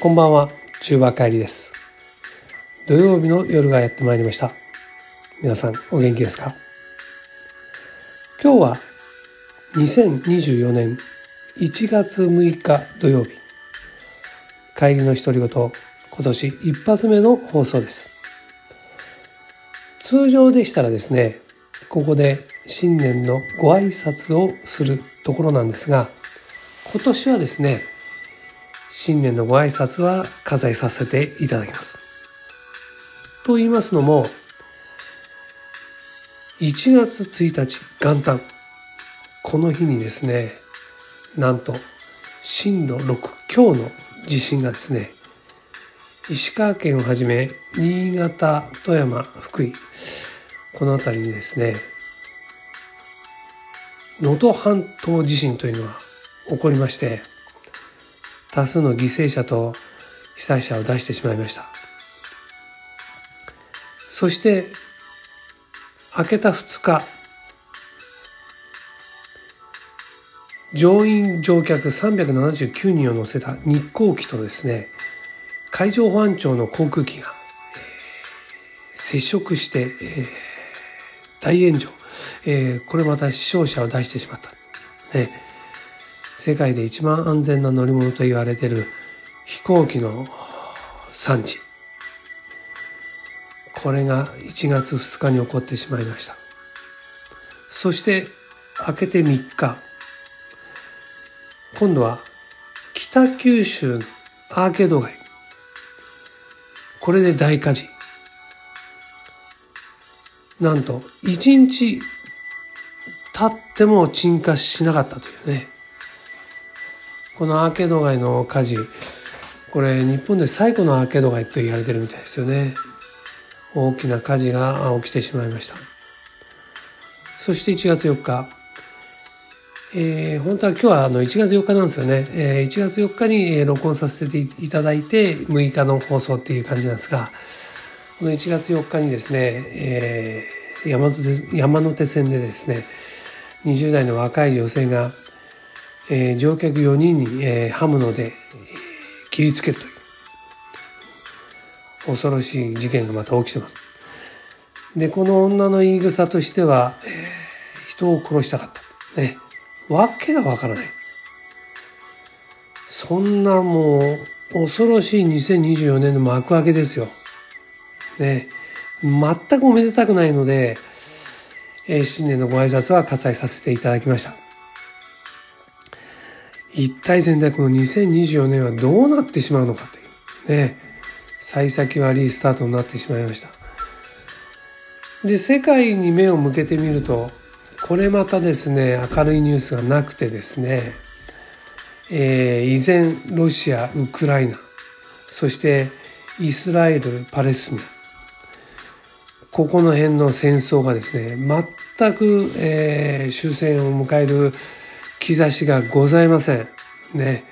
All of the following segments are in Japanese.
こんばんは、中馬帰りです。土曜日の夜がやってまいりました。皆さん、お元気ですか？今日は2024年1月6日土曜日。帰りの独り言、今年一発目の放送です。通常でしたらですね、ここで新年のご挨拶をするところなんですが、今年はですね、新年のご挨拶は飾りさせていただきます。と言いますのも、1月1日元旦、この日にですね、なんと震度6強の地震がですね、石川県をはじめ新潟、富山、福井、この辺りにですね、能登半島地震というのは起こりまして、多数の犠牲者と被災者を出してしまいました。そして、明けた2日、乗員乗客379人を乗せた日航機とですね、海上保安庁の航空機が、接触して、えー大炎上、えーこれまた死傷者を出してしまった。ね、世界で一番安全な乗り物と言われている飛行機の産地。これが1月2日に起こってしまいました。そして明けて3日。今度は北九州アーケード街。これで大火事。なんと1日経っても鎮火しなかったというね。このアーケード街の火事、これ日本で最古のアーケード街と言われてるみたいですよね。大きな火事が起きてしまいました。そして1月4日、えー本当は今日はあの1月4日なんですよね。えー1月4日に録音させていただいて6日の放送っていう感じなんですが、この1月4日にですね、えー山手山手線でですね、20代の若い女性が、えー乗客4人に、えー刃物で切りつけるという恐ろしい事件がまた起きてます。で、この女の言い草としては、えー人を殺したかった。ね。わけがわからない。そんなもう恐ろしい2024年の幕開けですよ。ね。全くおめでたくないので、えー新年のご挨拶は割愛させていただきました。一体全体この2024年はどうなってしまうのかというね、幸先悪いスタートになってしまいました。で、世界に目を向けてみると、これまたですね、明るいニュースがなくてですね、えー依然ロシア、ウクライナ、そしてイスラエル、パレスチナ、ここの辺の戦争がですね、全く、えー終戦を迎える兆しがございません。ね。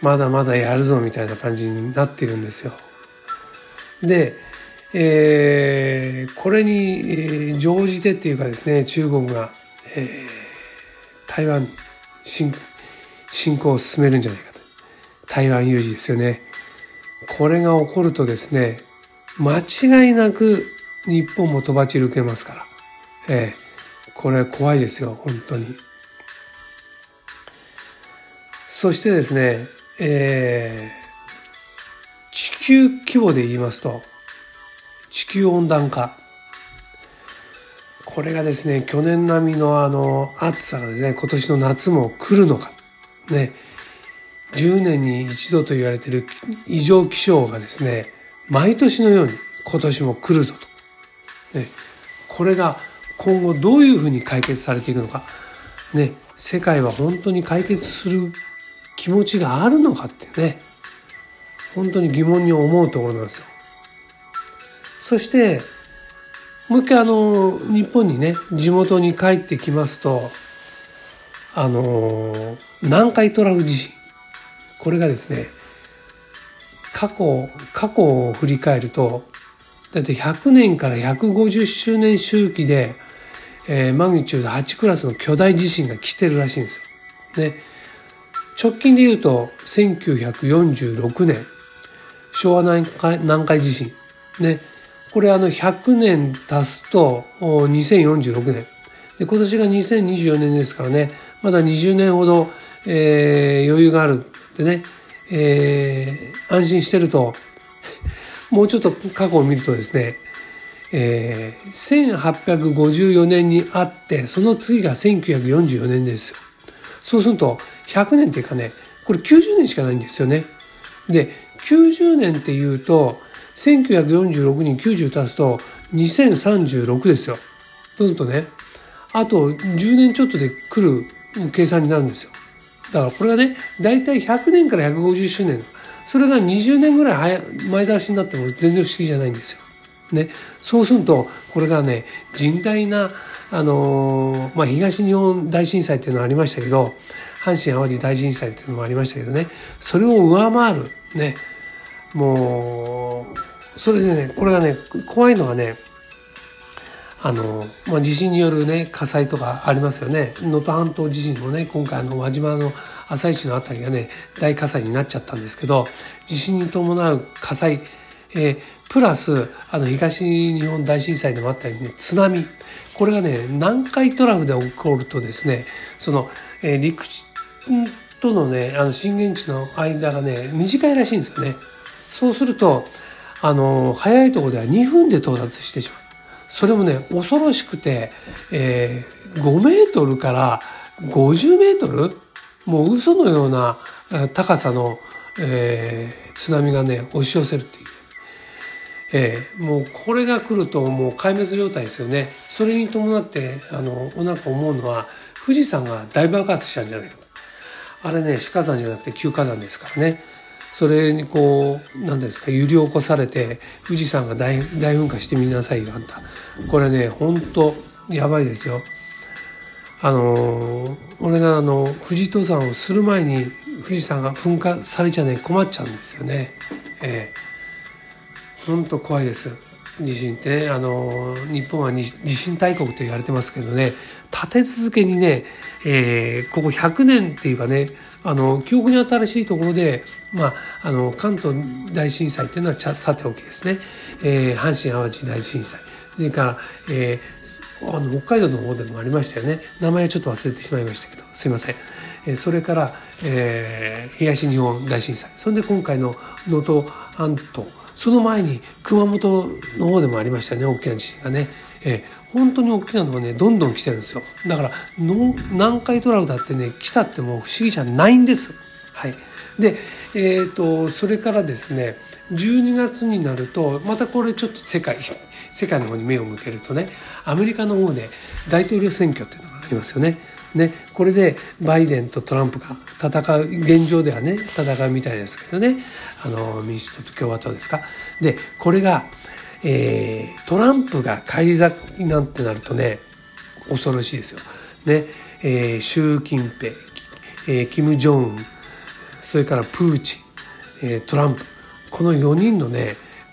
まだまだやるぞみたいな感じになってるんですよ。で、えーこれに、乗じてっていうかですね、中国が、えー台湾侵攻を進めるんじゃないかと。台湾有事ですよね。これが起こるとですね、間違いなく日本もとばちり受けますから。ええこれ怖いですよ、本当に。そしてですね、えー地球規模で言いますと、地球温暖化。これがですね、去年並みのあの暑さがですね、今年の夏も来るのか。ね、10年に一度と言われている異常気象がですね、毎年のように今年も来るぞと。ね、これが今後どういうふうに解決されていくのか。ね、世界は本当に解決する気持ちがあるのかってね、本当に疑問に思うところなんですよ。そして、もう一回あの、日本にね、地元に帰ってきますと、あの、南海トラフ地震。これがですね、過去、過去を振り返ると、だいたい100年から150周年周期で、えーマグニチュード8クラスの巨大地震が来てるらしいんですよ。ね。直近で言うと1946年昭和南海南海地震。ね。これあの100年足すと2046年。で今年が2024年ですからね。まだ20年ほど、えー、余裕があるってね、えー、安心してると。もうちょっと過去を見るとですね、えー、1854年にあってその次が1944年ですよ。そうすると100年っていうかねこれ90年しかないんですよね。で90年っていうと1946に90足すと2036ですよ。そうするとねあと10年ちょっとで来る計算になるんですよ。だからこれがね大体100年から150周年それが20年ぐらい前倒しになっても全然不思議じゃないんですよ。ね、そうするとこれがね甚大な、あのー、まあ、東日本大震災っていうのがありましたけど阪神・淡路大震災っていうのもありましたけどね。それを上回るねもうそれでねこれがね怖いのはねあの、まあ、地震によるね火災とかありますよね。能登半島地震もね今回の輪島の朝市の辺りがね大火災になっちゃったんですけど地震に伴う火災、えー、プラスあの東日本大震災でもあったように、ね、津波。これがね南海トラフで起こるとですねその、えー、陸地とのねあの震源地の間がね短いらしいんですよね。そうするとあの早いところでは2分で到達してしまう。それもね恐ろしくて、えー、5メートルから50メートルもう嘘のような高さの、えー、津波がね押し寄せるっていう。えー、もうこれが来るともう壊滅状態ですよね。それに伴ってあのなんか思うのは富士山が大爆発したんじゃないかと。あれね死火山じゃなくて旧火山ですからね。それにこう何ですか揺り起こされて富士山が大大噴火してみなさいよあんた。これねほんとやばいですよ。あの俺があの富士登山をする前に富士山が噴火されちゃね困っちゃうんですよね。ええ。ほんと怖いです。地震ってねあの日本は地震大国と言われてますけどね。立て続けにね、えー、ここ100年っていうかねあの記憶に新しいところでまあ、あの関東大震災っていうのはさておきですね、えー、阪神・淡路大震災。それから、えー、あの北海道の方でもありましたよね。名前ちょっと忘れてしまいましたけどすいません、えー、それから、えー、東日本大震災。それで今回の能登半島。その前に熊本の方でもありましたね大きな地震がね、えー本当に大きなのがねどんどん来てるんですよだから南海トラフだってね来たってもう不思議じゃないんですはいでえーと、それからですね12月になるとまたこれちょっと世界 世界の方に目を向けるとねアメリカの方で大統領選挙っていうのがありますよね。ね、これでバイデンとトランプが戦う現状ではね戦うみたいですけどねあの民主党と共和党ですか。でこれが、えー、トランプが返り咲きなんてなるとね恐ろしいですよ。ねえー、習近平、えー、キム・ジョンウンそれからプーチン、えトランプこの4人のね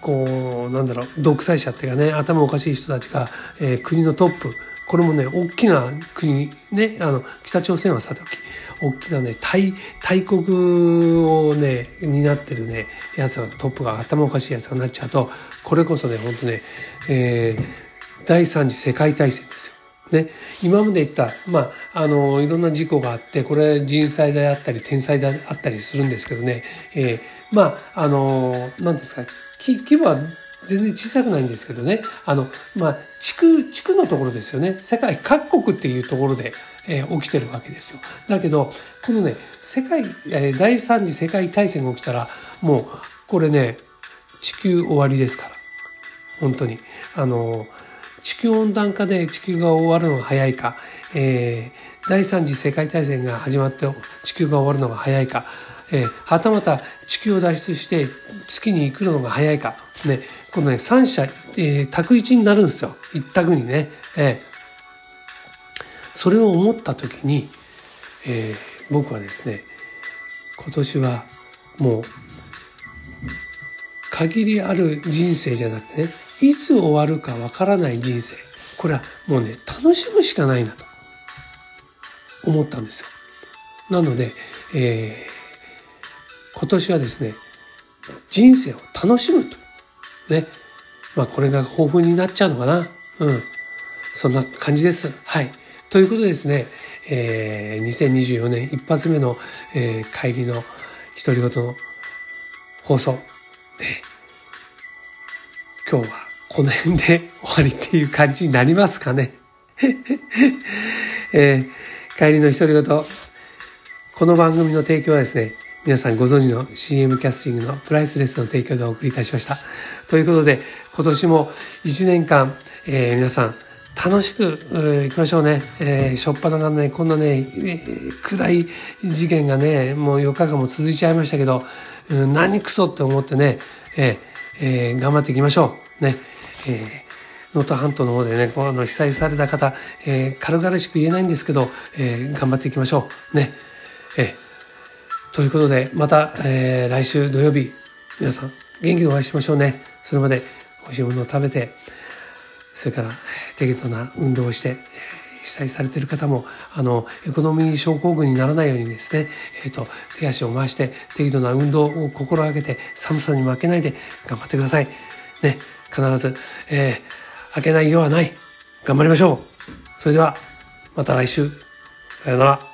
こうなんだろう独裁者っていうかね頭おかしい人たちが、えー、国のトップこれもね大きな国ねあの北朝鮮はさておき大きなね大大国をね担ってるねやつがトップが頭おかしいやつがなっちゃうとこれこそね本当ね、えー、第三次世界大戦ですよ。ね、今まで言った、まあ、あのいろんな事故があってこれ人災であったり天災であったりするんですけどね、えー、まああの何ですか規模は全然小さくないんですけどね。あの、まあ、地区地区のところですよね。世界各国っていうところで、えー、起きてるわけですよ。だけどこのね世界、えー、第三次世界大戦が起きたらもうこれね地球終わりですから本当に。あの地球温暖化で地球が終わるのが早いか、えー、第三次世界大戦が始まって地球が終わるのが早いか、えー、はたまた地球を脱出して月に行くのが早いか、ね、このね三者、えー、択一になるんですよ一択にね。えー、それを思った時に、えー、僕はですね今年はもう限りある人生じゃなくてねいつ終わるかわからない人生これはもうね楽しむしかないなと思ったんですよ。なので、えー、今年はですね、人生を楽しむと。ね。まあこれが豊富になっちゃうのかな。うん。そんな感じです。はい。ということでですね、えー、2024年一発目の、えー、帰りの独り言の放送、今日はこの辺で終わりっていう感じになりますかね。えー、帰りの独り言、この番組の提供はですね、皆さんご存知の CM キャスティングのプライスレスの提供でお送りいたしました。ということで、今年も1年間、えー、皆さん楽しく行きましょうね。えー、しょっぱながね、こんなね、えー、暗い事件がね、もう4日間も続いちゃいましたけど、うん、何クソって思ってね、えーえー、頑張っていきましょう。ね。え、能登半島の方でね、この被災された方、え、軽々しく言えないんですけど、え、頑張っていきましょう。ね。えー、ということで、また、えー、来週土曜日、皆さん元気でお会いしましょうね。それまで美味しいものを食べて、それから適度な運動をして、被災されている方も、あの、エコノミー症候群にならないようにですね、えっ、ー、と、手足を回して適度な運動を心がけて寒さに負けないで頑張ってください。ね、必ず、えー、開けないようはない。頑張りましょう。それでは、また来週。さようなら。